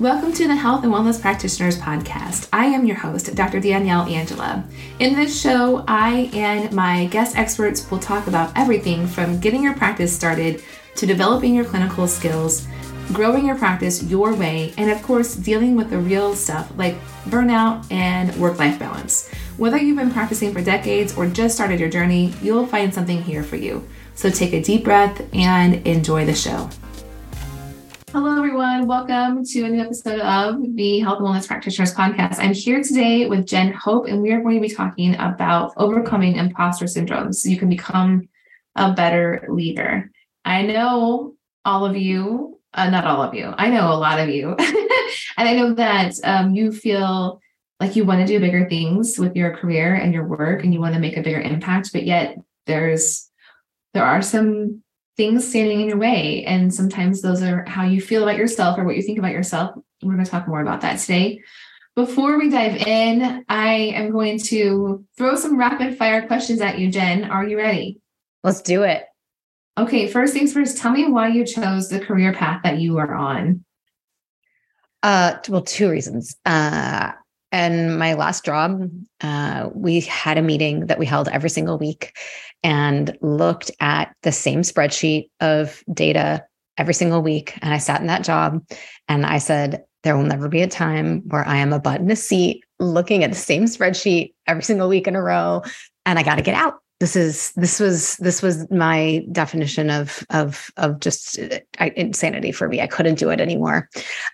Welcome to the Health and Wellness Practitioners Podcast. I am your host, Dr. Danielle Angela. In this show, I and my guest experts will talk about everything from getting your practice started to developing your clinical skills, growing your practice your way, and of course, dealing with the real stuff like burnout and work life balance. Whether you've been practicing for decades or just started your journey, you'll find something here for you. So take a deep breath and enjoy the show. Hello, everyone. Welcome to a new episode of the Health and Wellness Practitioners Podcast. I'm here today with Jen Hope, and we are going to be talking about overcoming imposter syndrome so you can become a better leader. I know all of you, uh, not all of you, I know a lot of you. and I know that um, you feel like you want to do bigger things with your career and your work, and you want to make a bigger impact, but yet there's there are some things standing in your way. And sometimes those are how you feel about yourself or what you think about yourself. We're going to talk more about that today. Before we dive in, I am going to throw some rapid fire questions at you, Jen. Are you ready? Let's do it. Okay, first things first, tell me why you chose the career path that you are on. Uh, well, two reasons. Uh, and my last job, uh, we had a meeting that we held every single week and looked at the same spreadsheet of data every single week. And I sat in that job and I said, there will never be a time where I am a butt in a seat looking at the same spreadsheet every single week in a row. And I got to get out this is this was this was my definition of of of just uh, insanity for me. I couldn't do it anymore.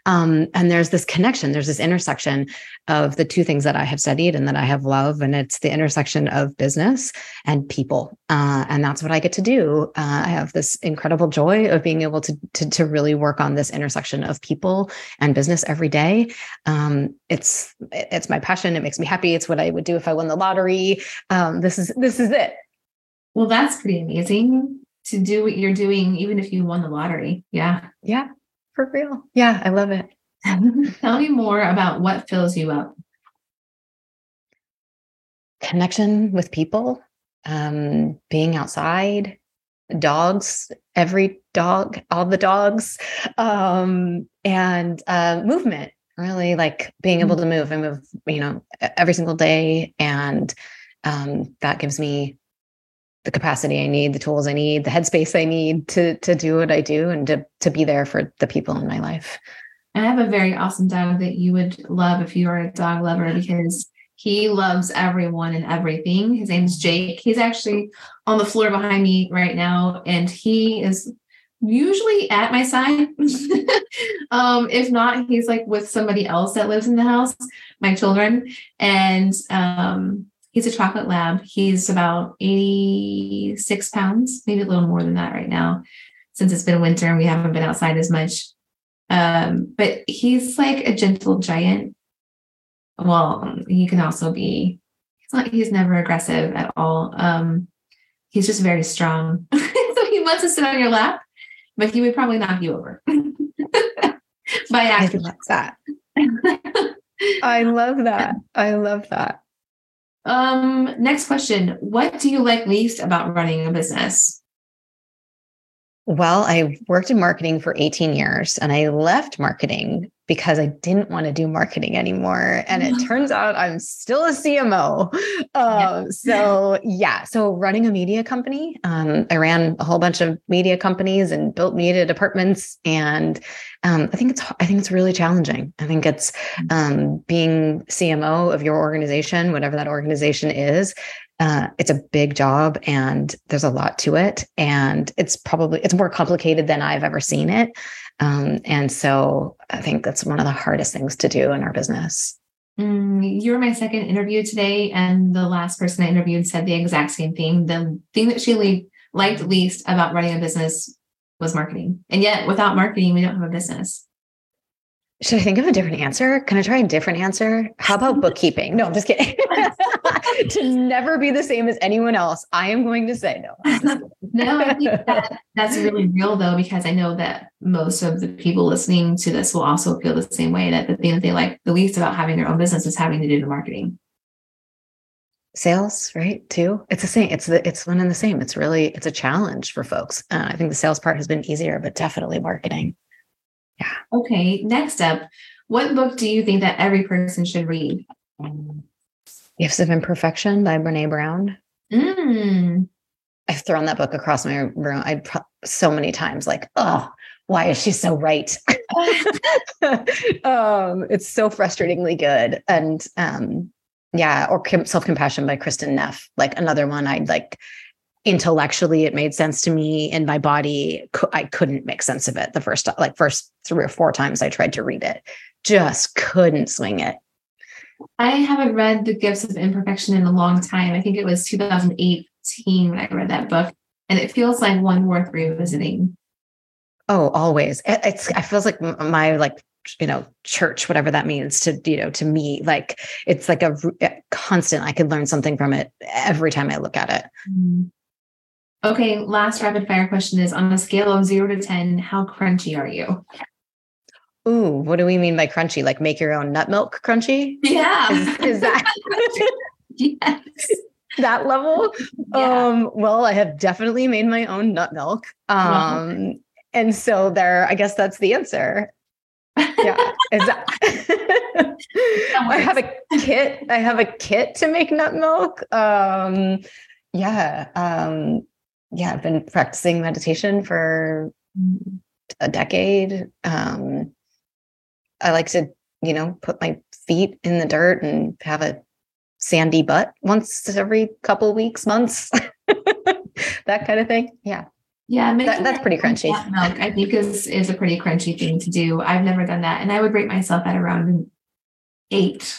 Um, and there's this connection. There's this intersection of the two things that i have studied and that i have loved and it's the intersection of business and people uh, and that's what i get to do uh, i have this incredible joy of being able to, to to really work on this intersection of people and business every day um, it's it's my passion it makes me happy it's what i would do if i won the lottery um, this is this is it well, that's pretty amazing to do what you're doing, even if you won the lottery. Yeah. Yeah, for real. Yeah, I love it. Tell me more about what fills you up. Connection with people, um, being outside, dogs, every dog, all the dogs, um, and uh, movement. Really like being able to move. I move, you know, every single day, and um, that gives me the capacity I need, the tools I need, the headspace I need to to do what I do and to to be there for the people in my life. I have a very awesome dog that you would love if you are a dog lover because he loves everyone and everything. His name is Jake. He's actually on the floor behind me right now, and he is usually at my side. um, if not, he's like with somebody else that lives in the house, my children. And um, He's a chocolate lab. He's about 86 pounds, maybe a little more than that right now, since it's been winter and we haven't been outside as much. Um, but he's like a gentle giant. Well, he can also be, he's not, he's never aggressive at all. Um, he's just very strong. so he wants to sit on your lap, but he would probably knock you over by accident. I love that. I love that. I love that. Um, next question. What do you like least about running a business? Well, I worked in marketing for 18 years and I left marketing because I didn't want to do marketing anymore. And it turns out I'm still a CMO. Um, So, yeah. So, running a media company, um, I ran a whole bunch of media companies and built media departments. And um, I think it's I think it's really challenging. I think it's mm. um, being CMO of your organization, whatever that organization is. Uh, it's a big job and there's a lot to it and it's probably it's more complicated than i've ever seen it um, and so I think that's one of the hardest things to do in our business. Mm, you were my second interview today, and the last person I interviewed said the exact same thing. The thing that she liked least about running a business was marketing. And yet, without marketing, we don't have a business. Should I think of a different answer? Can I try a different answer? How about bookkeeping? No, I'm just kidding. to never be the same as anyone else, I am going to say no. no, I think that, that's really real though, because I know that most of the people listening to this will also feel the same way that the thing that they like the least about having their own business is having to do the marketing. Sales, right? Too. It's the same. It's the it's one and the same. It's really it's a challenge for folks. Uh, I think the sales part has been easier, but definitely marketing. Yeah. Okay. Next up, what book do you think that every person should read? Gifts of Imperfection by Brene Brown. Mm. I've thrown that book across my room. I pro- so many times, like, oh, why is she so right? um, it's so frustratingly good. And um, yeah, or Self Compassion by Kristin Neff, like another one I'd like intellectually it made sense to me in my body i couldn't make sense of it the first like first three or four times i tried to read it just couldn't swing it i haven't read the gifts of imperfection in a long time i think it was 2018 when i read that book and it feels like one worth revisiting oh always it's it feels like my like you know church whatever that means to you know to me like it's like a, a constant i could learn something from it every time i look at it mm-hmm. Okay, last rapid fire question is on a scale of zero to 10, how crunchy are you? Ooh, what do we mean by crunchy? Like make your own nut milk crunchy? Yeah. Is, is that yes. that level? Yeah. Um, well, I have definitely made my own nut milk. Um, and so there, I guess that's the answer. Yeah. Is that I have a kit. I have a kit to make nut milk. Um, yeah. Um, yeah, I've been practicing meditation for a decade. Um, I like to, you know, put my feet in the dirt and have a sandy butt once every couple weeks, months, that kind of thing. Yeah. Yeah, that, that's pretty crunchy. Milk, I think, is is a pretty crunchy thing to do. I've never done that, and I would rate myself at around eight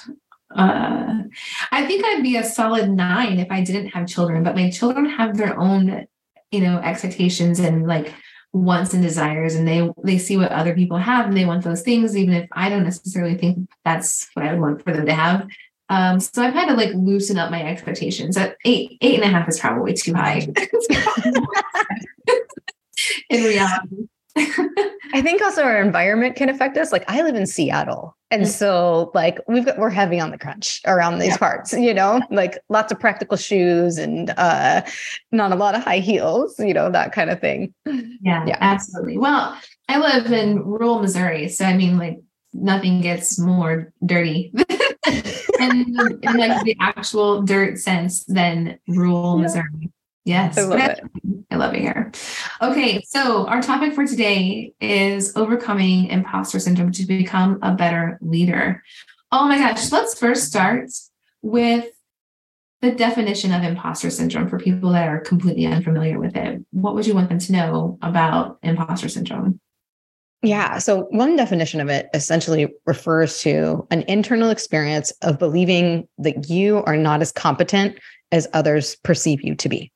uh, I think I'd be a solid nine if I didn't have children, but my children have their own you know expectations and like wants and desires and they they see what other people have and they want those things even if i don't necessarily think that's what i would want for them to have. Um so i've had to like loosen up my expectations. At eight eight and a half is probably too high. In reality I think also our environment can affect us. Like I live in Seattle. And mm-hmm. so like we've got we're heavy on the crunch around these yeah. parts, you know, like lots of practical shoes and uh not a lot of high heels, you know, that kind of thing. Yeah, yeah. absolutely. Well, I live in rural Missouri. So I mean like nothing gets more dirty and in like the actual dirt sense than rural yeah. Missouri. Yes. I love it. I love it here. Okay. So, our topic for today is overcoming imposter syndrome to become a better leader. Oh my gosh. Let's first start with the definition of imposter syndrome for people that are completely unfamiliar with it. What would you want them to know about imposter syndrome? Yeah. So, one definition of it essentially refers to an internal experience of believing that you are not as competent as others perceive you to be.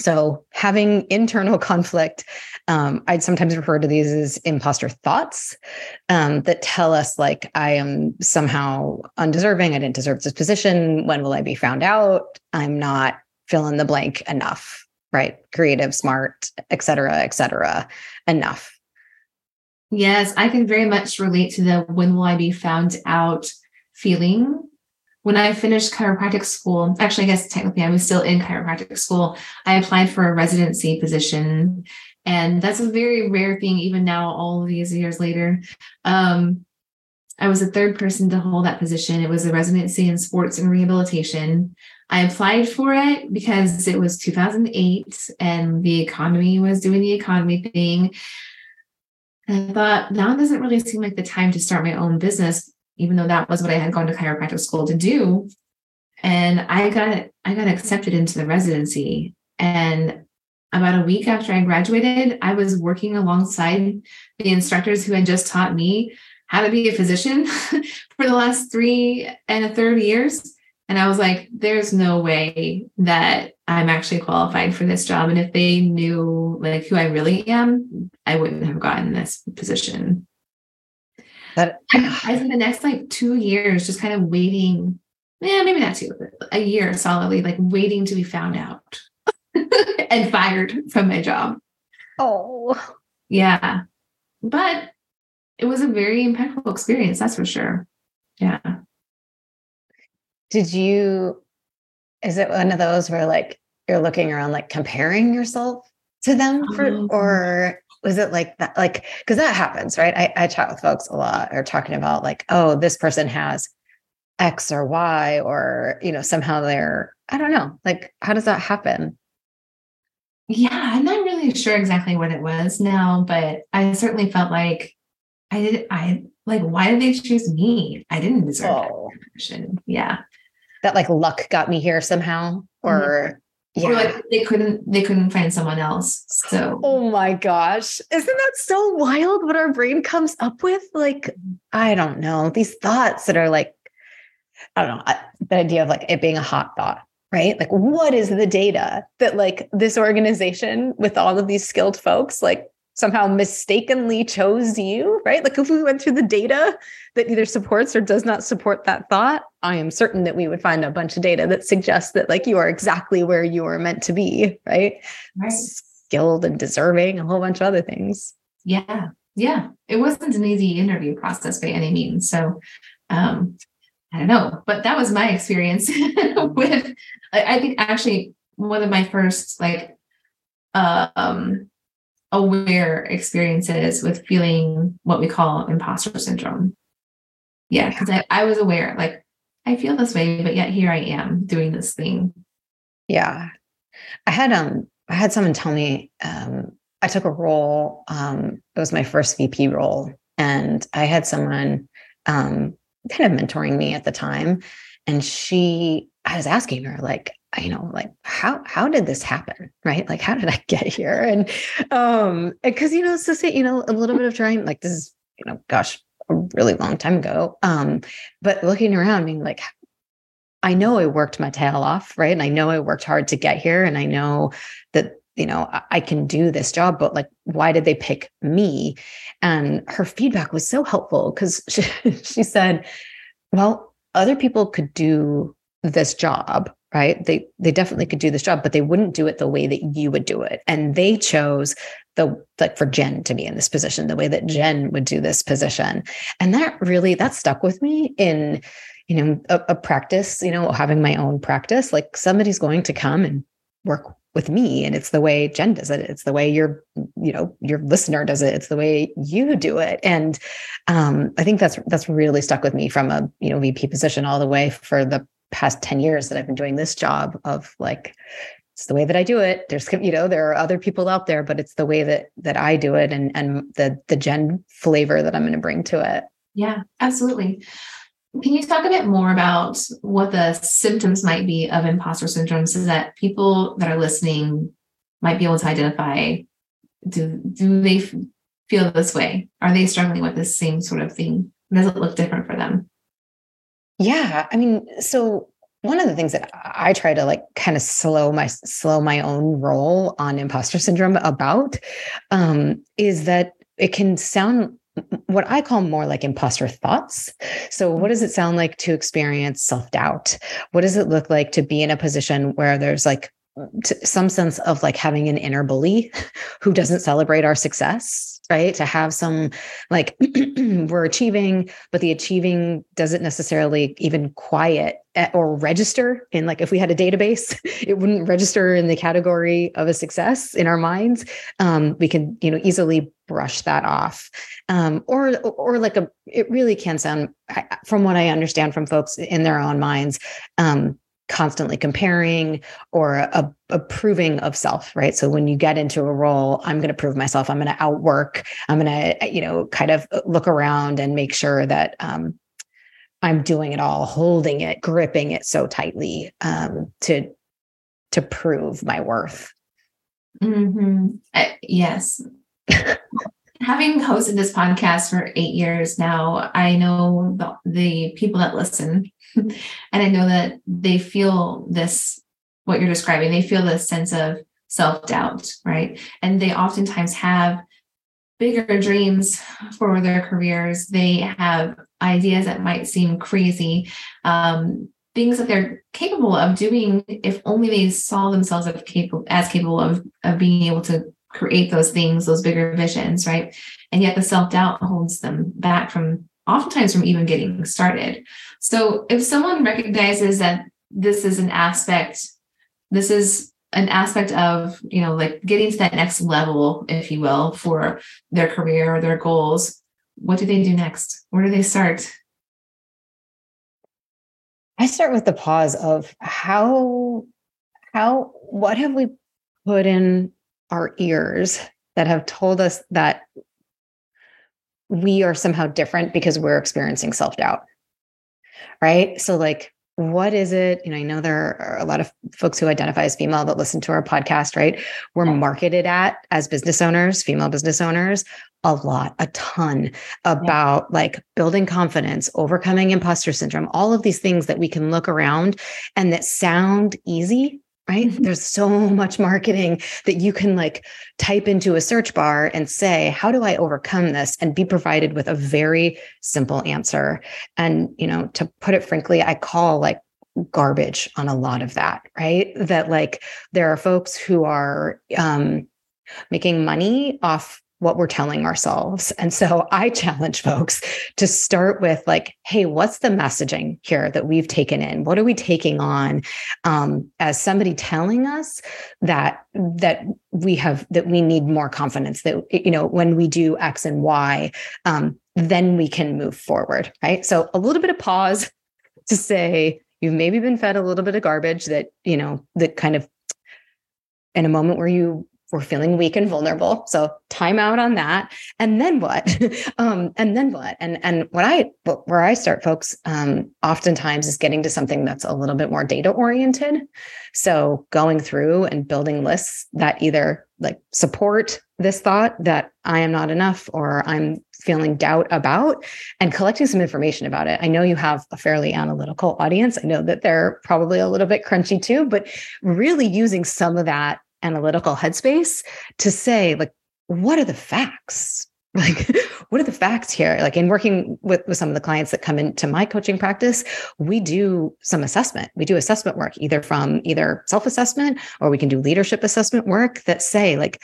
So, having internal conflict, um, I'd sometimes refer to these as imposter thoughts um, that tell us, like, I am somehow undeserving. I didn't deserve this position. When will I be found out? I'm not fill in the blank enough, right? Creative, smart, et cetera, et cetera, enough. Yes, I can very much relate to the when will I be found out feeling when I finished chiropractic school, actually, I guess technically I was still in chiropractic school, I applied for a residency position. And that's a very rare thing, even now, all these years later. Um, I was the third person to hold that position. It was a residency in sports and rehabilitation. I applied for it because it was 2008 and the economy was doing the economy thing. And I thought, now doesn't really seem like the time to start my own business even though that was what I had gone to chiropractic school to do. And I got I got accepted into the residency. And about a week after I graduated, I was working alongside the instructors who had just taught me how to be a physician for the last three and a third years. And I was like, there's no way that I'm actually qualified for this job. And if they knew like who I really am, I wouldn't have gotten this position. That I spent the next like two years just kind of waiting. Yeah, maybe not two, a year solidly, like waiting to be found out and fired from my job. Oh, yeah. But it was a very impactful experience, that's for sure. Yeah. Did you, is it one of those where like you're looking around, like comparing yourself to them for, um, or was it like that? Like, because that happens, right? I, I chat with folks a lot or talking about like, oh, this person has X or Y, or, you know, somehow they're, I don't know, like, how does that happen? Yeah, I'm not really sure exactly what it was now, but I certainly felt like I did, I like, why did they choose me? I didn't deserve oh. that position. Yeah. That like luck got me here somehow, or mm-hmm. Yeah. Or like they couldn't they couldn't find someone else. So Oh my gosh. Isn't that so wild what our brain comes up with? Like, I don't know. These thoughts that are like, I don't know, uh, the idea of like it being a hot thought, right? Like, what is the data that like this organization with all of these skilled folks, like somehow mistakenly chose you, right? Like if we went through the data that either supports or does not support that thought, I am certain that we would find a bunch of data that suggests that like you are exactly where you are meant to be, right? Right. Skilled and deserving, a whole bunch of other things. Yeah. Yeah. It wasn't an easy interview process by any means. So um I don't know, but that was my experience with I think actually one of my first like um aware experiences with feeling what we call imposter syndrome. Yeah, because I, I was aware, like, I feel this way, but yet here I am doing this thing. Yeah. I had um I had someone tell me um I took a role, um, it was my first VP role, and I had someone um kind of mentoring me at the time. And she, I was asking her, like, you know like how how did this happen right? Like how did i get here? And um because you know so say you know a little bit of trying like this is you know gosh a really long time ago. Um but looking around being like i know i worked my tail off right? And i know i worked hard to get here and i know that you know I, I can do this job but like why did they pick me? And her feedback was so helpful because she, she said well other people could do this job right? They they definitely could do this job but they wouldn't do it the way that you would do it. And they chose the like for jen to be in this position the way that jen would do this position. And that really that stuck with me in you know a, a practice you know having my own practice. Like somebody's going to come and work with me and it's the way jen does it. It's the way your you know your listener does it. It's the way you do it. And um, i think that's that's really stuck with me from a you know vp position all the way for the past 10 years that I've been doing this job of like it's the way that I do it. There's you know there are other people out there, but it's the way that that I do it and and the the Jen flavor that I'm going to bring to it. Yeah, absolutely. Can you talk a bit more about what the symptoms might be of imposter syndrome so that people that are listening might be able to identify do do they feel this way? Are they struggling with the same sort of thing? Does it look different for them? Yeah, I mean, so one of the things that I try to like kind of slow my slow my own roll on imposter syndrome about um, is that it can sound what I call more like imposter thoughts. So, what does it sound like to experience self doubt? What does it look like to be in a position where there's like some sense of like having an inner bully who doesn't celebrate our success? right? To have some like we're achieving, but the achieving doesn't necessarily even quiet eh, or register in like if we had a database, it wouldn't register in the category of a success in our minds. Um, we can, you know, easily brush that off. Um, or or like a it really can sound from what I understand from folks in their own minds, um, constantly comparing or approving of self right? So when you get into a role i'm going to prove myself i'm going to outwork i'm going to you know kind of look around and make sure that um, i'm doing it all holding it gripping it so tightly um, to to prove my worth. Mm-hmm. yes having hosted this podcast for eight years now i know the, the people that listen and I know that they feel this, what you're describing, they feel this sense of self doubt, right? And they oftentimes have bigger dreams for their careers. They have ideas that might seem crazy, um, things that they're capable of doing if only they saw themselves as capable, as capable of, of being able to create those things, those bigger visions, right? And yet the self doubt holds them back from oftentimes from even getting started. So if someone recognizes that this is an aspect, this is an aspect of you know like getting to that next level if you will for their career or their goals what do they do next where do they start i start with the pause of how how what have we put in our ears that have told us that we are somehow different because we're experiencing self-doubt right? So like what is it? You know i know there are a lot of folks who identify as female that listen to our podcast right? We're marketed at as business owners female business owners a lot a ton about yeah. like building confidence overcoming imposter syndrome all of these things that we can look around and that sound easy right? Mm-hmm. there's so much marketing that you can like type into a search bar and say how do i overcome this? and be provided with a very simple answer. And you know to put it frankly i call like garbage on a lot of that right? That like there are folks who are um making money off what we're telling ourselves. And so I challenge folks to start with like, hey, what's the messaging here that we've taken in? What are we taking on um, as somebody telling us that that we have that we need more confidence that you know when we do X and Y, um, then we can move forward, right? So a little bit of pause to say you've maybe been fed a little bit of garbage that you know that kind of in a moment where you we're feeling weak and vulnerable. So time out on that. And then what? Um, and then what? And and what i where i start folks um, oftentimes is getting to something that's a little bit more data oriented. So going through and building lists that either like support this thought that i am not enough or i'm feeling doubt about and collecting some information about it. I know you have a fairly analytical audience. I know that they're probably a little bit crunchy too, but really using some of that analytical headspace to say like what are the facts? Like what are the facts here? Like in working with, with some of the clients that come into my coaching practice we do some assessment. We do assessment work either from either self-assessment or we can do leadership assessment work that say like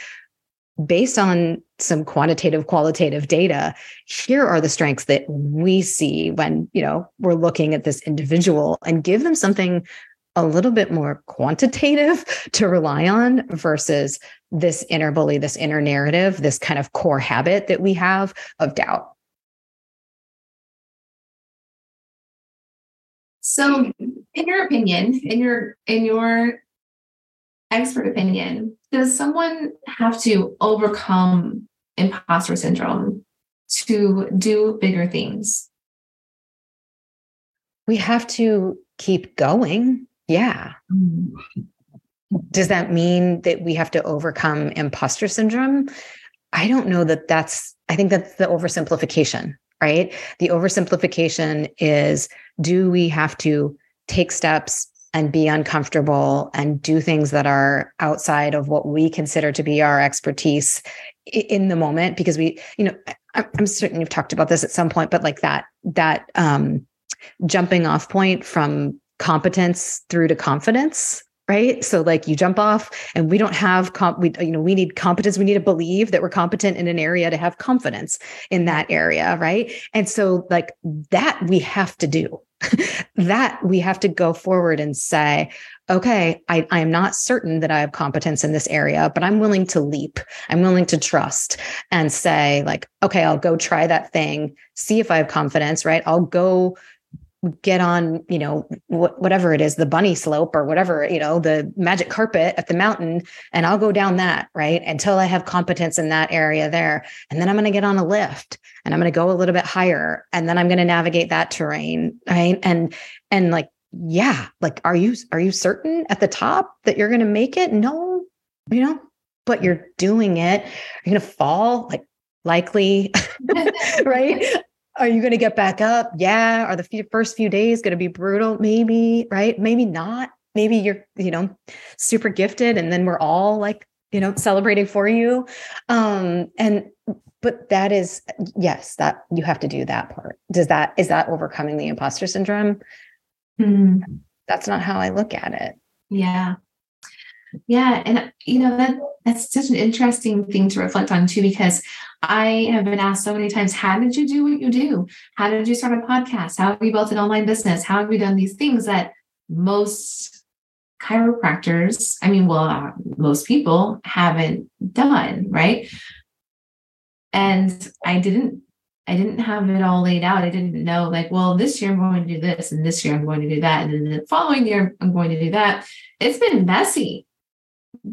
based on some quantitative qualitative data here are the strengths that we see when you know we're looking at this individual and give them something a little bit more quantitative to rely on versus this inner bully, this inner narrative, this kind of core habit that we have of doubt. So, in your opinion, in your in your expert opinion, does someone have to overcome imposter syndrome to do bigger things? We have to keep going yeah. Mm. Does that mean that we have to overcome imposter syndrome? I don't know that that's, I think that's the oversimplification, right? The oversimplification is do we have to take steps and be uncomfortable and do things that are outside of what we consider to be our expertise in the moment because we you know i'm certain you've talked about this at some point but like that that um jumping off point from competence through to confidence right? So like you jump off and we don't have comp we you know we need competence we need to believe that we're competent in an area to have confidence in that area right? And so like that we have to do. That we have to go forward and say okay I, I am not certain that i have competence in this area but i'm willing to leap. I'm willing to trust and say like okay i'll go try that thing see if i have confidence right? I'll go get on you know wh- whatever it is the bunny slope or whatever you know the magic carpet at the mountain and i'll go down that right until i have competence in that area there. And then i'm going to get on a lift and i'm going to go a little bit higher and then i'm going to navigate that terrain right? And and like yeah like are you are you certain at the top that you're going to make it? No you know but you're doing it. You're going to fall like likely right are you going to get back up? Yeah. Are the first few days going to be brutal? Maybe, right? Maybe not. Maybe you're, you know, super gifted and then we're all like, you know, celebrating for you. Um, and, but that is, yes, that you have to do that part. Does that, is that overcoming the imposter syndrome? Mm. That's not how I look at it. Yeah. Yeah. And, you know, that, that's such an interesting thing to reflect on too, because I have been asked so many times, how did you do what you do? How did you start a podcast? How have you built an online business? How have you done these things that most chiropractors, I mean, well, uh, most people haven't done, right? And I didn't I didn't have it all laid out. I didn't know, like, well, this year I'm going to do this, and this year I'm going to do that, and then the following year I'm going to do that. It's been messy.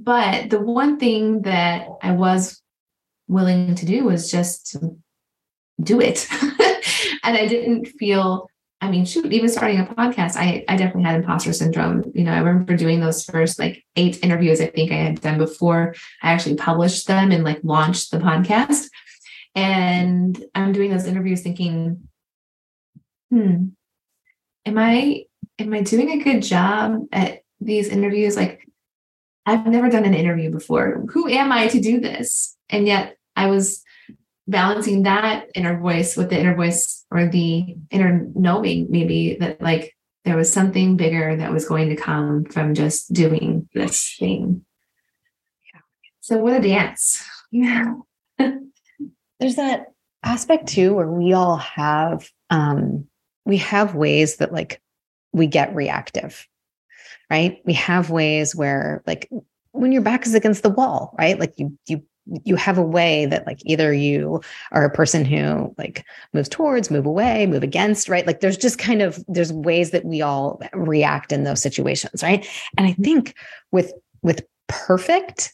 But the one thing that I was willing to do was just do it. and I didn't feel, I mean, shoot, even starting a podcast, I, I definitely had imposter syndrome. You know, I remember doing those first like eight interviews I think I had done before I actually published them and like launched the podcast. And I'm doing those interviews thinking, hmm, am I am I doing a good job at these interviews? Like, I've never done an interview before. Who am I to do this? And yet I was balancing that inner voice with the inner voice or the inner knowing, maybe that like there was something bigger that was going to come from just doing this thing. Yeah. So what a dance. Yeah. there's that aspect too where we all have um we have ways that like we get reactive right? We have ways where like when your back is against the wall right? Like you you you have a way that like either you are a person who like moves towards move away move against right? Like there's just kind of there's ways that we all react in those situations right? And i mm-hmm. think with with perfect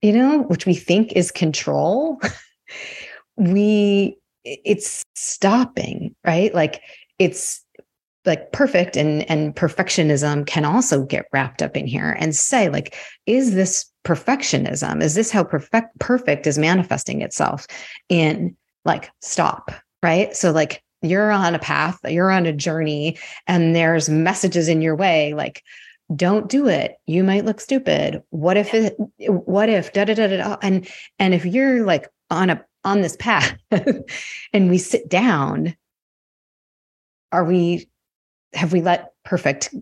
you know which we think is control we it's stopping right? Like it's like perfect and and perfectionism can also get wrapped up in here and say like is this perfectionism is this how perfect perfect is manifesting itself in like stop right? So like you're on a path you're on a journey and there's messages in your way like don't do it. You might look stupid. What if it what if da da da da and and if you're like on a on this path and we sit down are we have we let perfect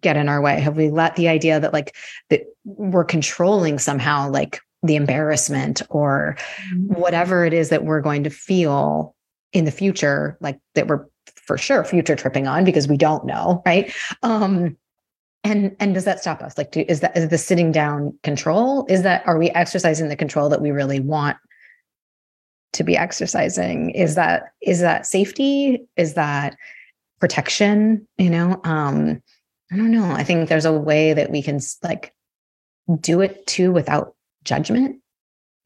get in our way? Have we let the idea that like that we're controlling somehow like the embarrassment or mm-hmm. whatever it is that we're going to feel in the future like that we're for sure future tripping on because we don't know right? Um and and does that stop us? Like do, is that is the sitting down control is that are we exercising the control that we really want to be exercising? Is that is that safety? Is that protection you know um i don't know. I think there's a way that we can like do it too without judgment.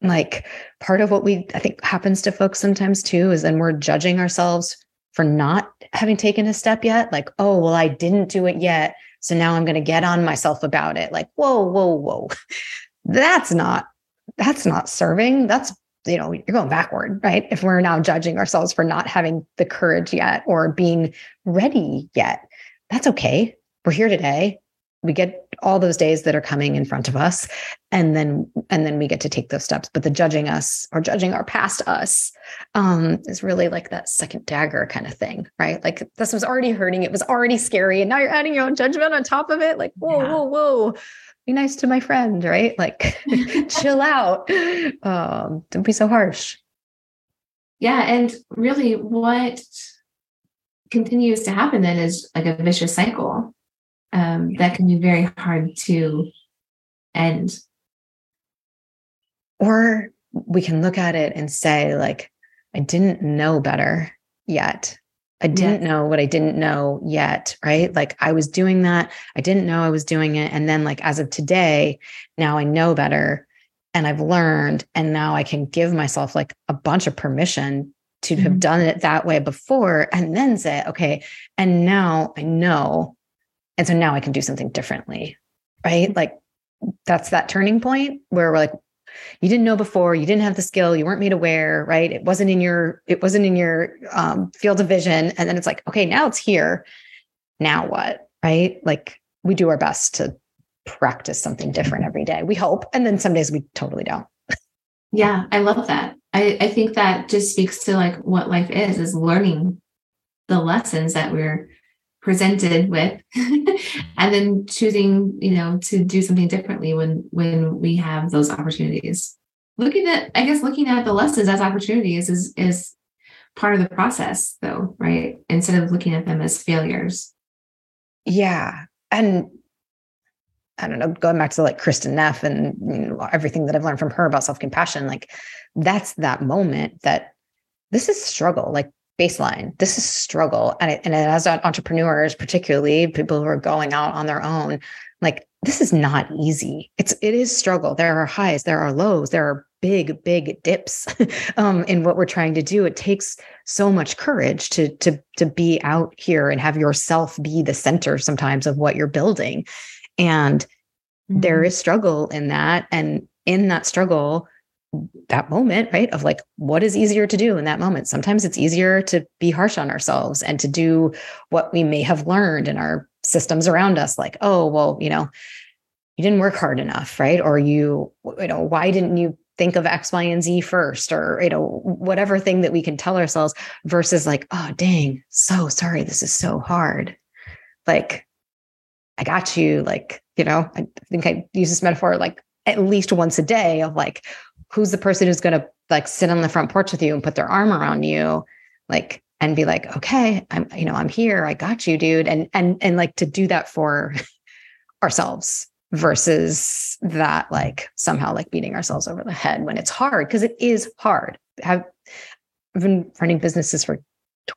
Like part of what we i think happens to folks sometimes too is then we're judging ourselves for not having taken a step yet. Like oh well i didn't do it yet so now i'm going to get on myself about it. Like whoa whoa whoa. That's not that's not serving. That's you know, you're going backward, right? If we're now judging ourselves for not having the courage yet or being ready yet, that's okay. We're here today. We get all those days that are coming in front of us and then and then we get to take those steps but the judging us or judging our past us um is really like that second dagger kind of thing right like this was already hurting it was already scary and now you're adding your own judgment on top of it like whoa yeah. whoa whoa be nice to my friend, right? Like chill out. Um, don't be so harsh. Yeah. And really what continues to happen then is like a vicious cycle um, that can be very hard to end. Or we can look at it and say, like, I didn't know better yet. I didn't know what I didn't know yet, right? Like I was doing that. I didn't know I was doing it. And then, like, as of today, now I know better and I've learned. And now I can give myself like a bunch of permission to mm-hmm. have done it that way before and then say, okay, and now I know. And so now I can do something differently, right? Like that's that turning point where we're like, you didn't know before you didn't have the skill you weren't made aware right? It wasn't in your it wasn't in your um, field of vision and then it's like okay now it's here. Now what right? Like we do our best to practice something different every day we hope and then some days we totally don't. Yeah i love that. I i think that just speaks to like what life is is learning the lessons that we're presented with and then choosing you know to do something differently when when we have those opportunities. Looking at i guess looking at the lessons as opportunities is is part of the process though right? Instead of looking at them as failures. Yeah and I don't know, going back to like Kristin Neff and you know, everything that I've learned from her about self compassion, like that's that moment that this is struggle, like baseline. This is struggle. And, it, and as entrepreneurs, particularly people who are going out on their own, like this is not easy. It's, it is struggle. There are highs, there are lows, there are big, big dips um, in what we're trying to do. It takes so much courage to, to, to be out here and have yourself be the center sometimes of what you're building. And mm-hmm. there is struggle in that. And in that struggle, that moment, right? Of like, what is easier to do in that moment? Sometimes it's easier to be harsh on ourselves and to do what we may have learned in our systems around us, like, oh, well, you know, you didn't work hard enough, right? Or you, you know, why didn't you think of X, Y, and Z first? Or, you know, whatever thing that we can tell ourselves versus like, oh, dang, so sorry, this is so hard. Like, I got you. Like, you know, I think I use this metaphor like at least once a day of like, who's the person who's going to like sit on the front porch with you and put their arm around you like and be like okay i'm you know i'm here. I got you dude. And and and like to do that for ourselves versus that like somehow like beating ourselves over the head when it's hard because it is hard. Have I've been running businesses for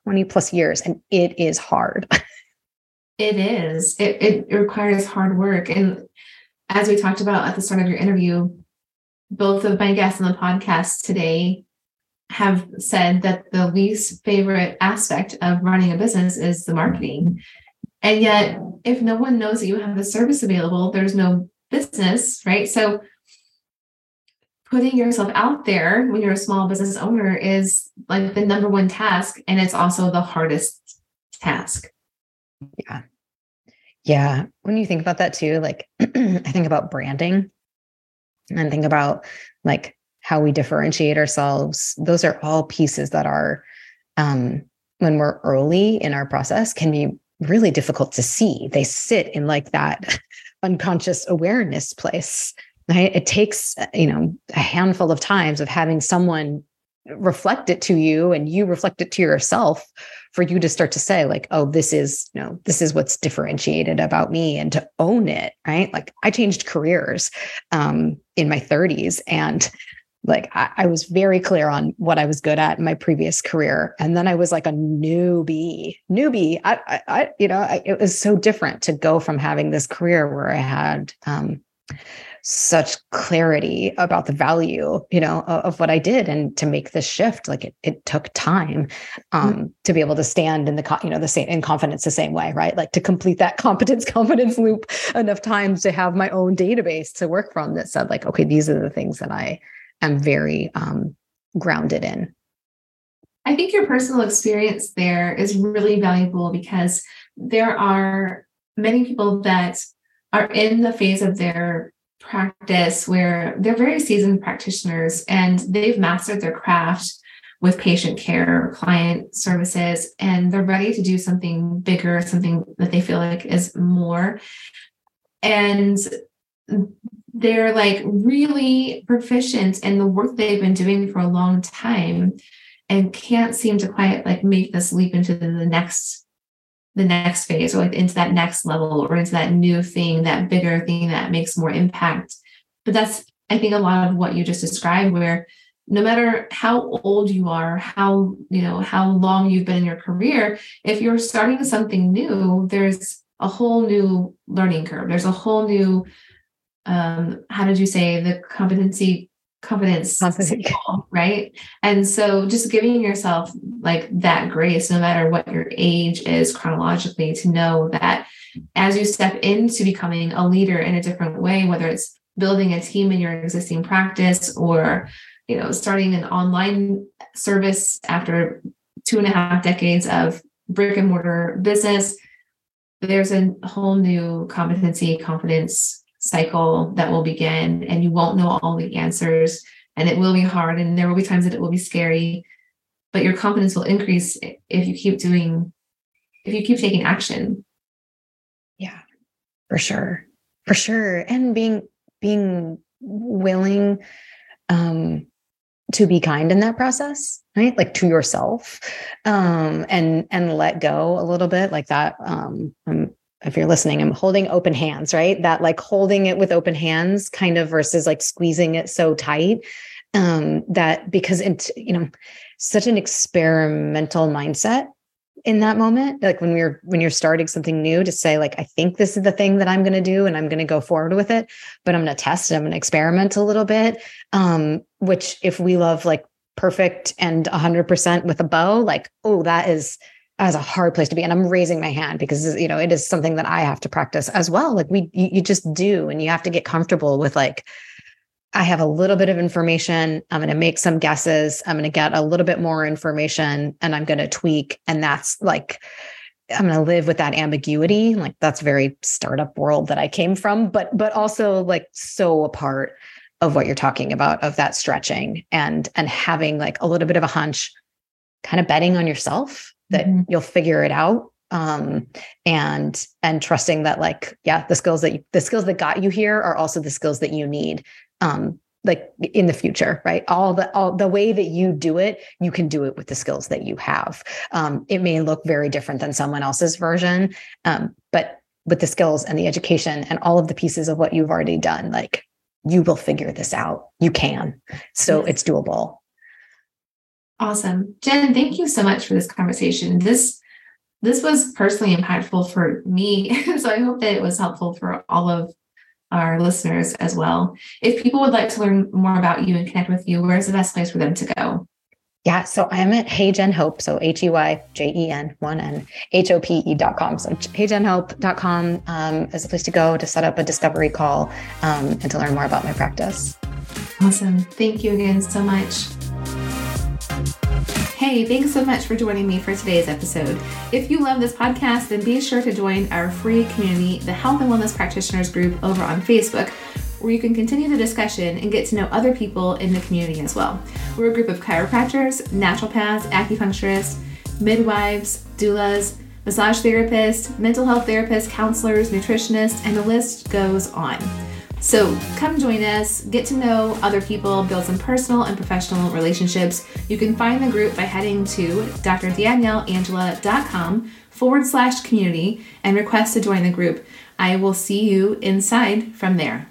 20 plus years and it is hard. It is. It, it requires hard work. And as we talked about at the start of your interview both of my guests on the podcast today have said that the least favorite aspect of running a business is the marketing. And yet, if no one knows that you have a service available, there's no business, right? So, putting yourself out there when you're a small business owner is like the number one task. And it's also the hardest task. Yeah. Yeah. When you think about that too, like I think about branding and think about like how we differentiate ourselves. Those are all pieces that are um, when we're early in our process can be really difficult to see. They sit in like that unconscious awareness place right? It takes you know a handful of times of having someone reflect it to you and you reflect it to yourself for you to start to say like oh this is you know this is what's differentiated about me and to own it right? Like i changed careers um, in my 30s and like I, I, was very clear on what i was good at in my previous career. And then i was like a newbie newbie. I, I, I you know I, it was so different to go from having this career where i had um, such clarity about the value you know of, of, what i did and to make this shift like it, it took time um, mm-hmm. to be able to stand in the you know the same in confidence the same way right like to complete that competence confidence loop enough times to have my own database to work from that said like okay these are the things that i am very um, grounded in i think your personal experience there is really valuable because there are many people that are in the phase of their practice where they're very seasoned practitioners and they've mastered their craft with patient care, client services, and they're ready to do something bigger, something that they feel like is more. And they're like really proficient in the work they've been doing for a long time and can't seem to quite like make this leap into the next the next phase or like into that next level or into that new thing, that bigger thing that makes more impact. But that's, I think, a lot of what you just described, where no matter how old you are, how, you know, how long you've been in your career, if you're starting something new, there's a whole new learning curve. There's a whole new, um, how did you say the competency confidence cycle, right? And so just giving yourself like that grace no matter what your age is chronologically to know that as you step into becoming a leader in a different way whether it's building a team in your existing practice or you know starting an online service after two and a half decades of brick and mortar business there's a whole new competency confidence cycle that will begin and you won't know all the answers and it will be hard and there will be times that it will be scary but your confidence will increase if you keep doing if you keep taking action. Yeah for sure for sure and being being willing um to be kind in that process right? Like to yourself um and and let go a little bit like that um i'm if you're listening, I'm holding open hands, right? That like holding it with open hands kind of versus like squeezing it so tight. Um, that because it, you know, such an experimental mindset in that moment like when you're when you're starting something new to say like i think this is the thing that i'm to do and i'm to go forward with it but i'm to test it i'm to experiment a little bit um which if we love like perfect and 100% with a bow like oh that is as a hard place to be and i'm raising my hand because you know it is something that i have to practice as well like we you, you just do and you have to get comfortable with like I have a little bit of information. I'm going to make some guesses. I'm going to get a little bit more information and I'm going to tweak. And that's like, I'm going to live with that ambiguity. Like that's very startup world that I came from, but, but also like so a part of what you're talking about of that stretching and, and having like a little bit of a hunch, kind of betting on yourself that mm-hmm. you'll figure it out um, and and trusting that like yeah the skills that you, the skills that got you here are also the skills that you need um, like in the future right? All the all the way that you do it you can do it with the skills that you have. Um, it may look very different than someone else's version um, but with the skills and the education and all of the pieces of what you've already done like you will figure this out. You can. So yes. it's doable awesome jen thank you so much for this conversation this this was personally impactful for me so i hope that it was helpful for all of our listeners as well. If people would like to learn more about you and connect with you, where's the best place for them to go? Yeah, so I'm at Hey Jen Hope, so H E Y J E N one N H O P E dot com. So heyjenhope.com um, is a place to go to set up a discovery call um, and to learn more about my practice. Awesome. Thank you again so much. Hey, thanks so much for joining me for today's episode. If you love this podcast, then be sure to join our free community, the Health and Wellness Practitioners Group, over on Facebook, where you can continue the discussion and get to know other people in the community as well. We're a group of chiropractors, naturopaths, acupuncturists, midwives, doulas, massage therapists, mental health therapists, counselors, nutritionists, and the list goes on. So come join us, get to know other people, build some personal and professional relationships. You can find the group by heading to drdanielleangela.com forward slash community and request to join the group. I will see you inside from there.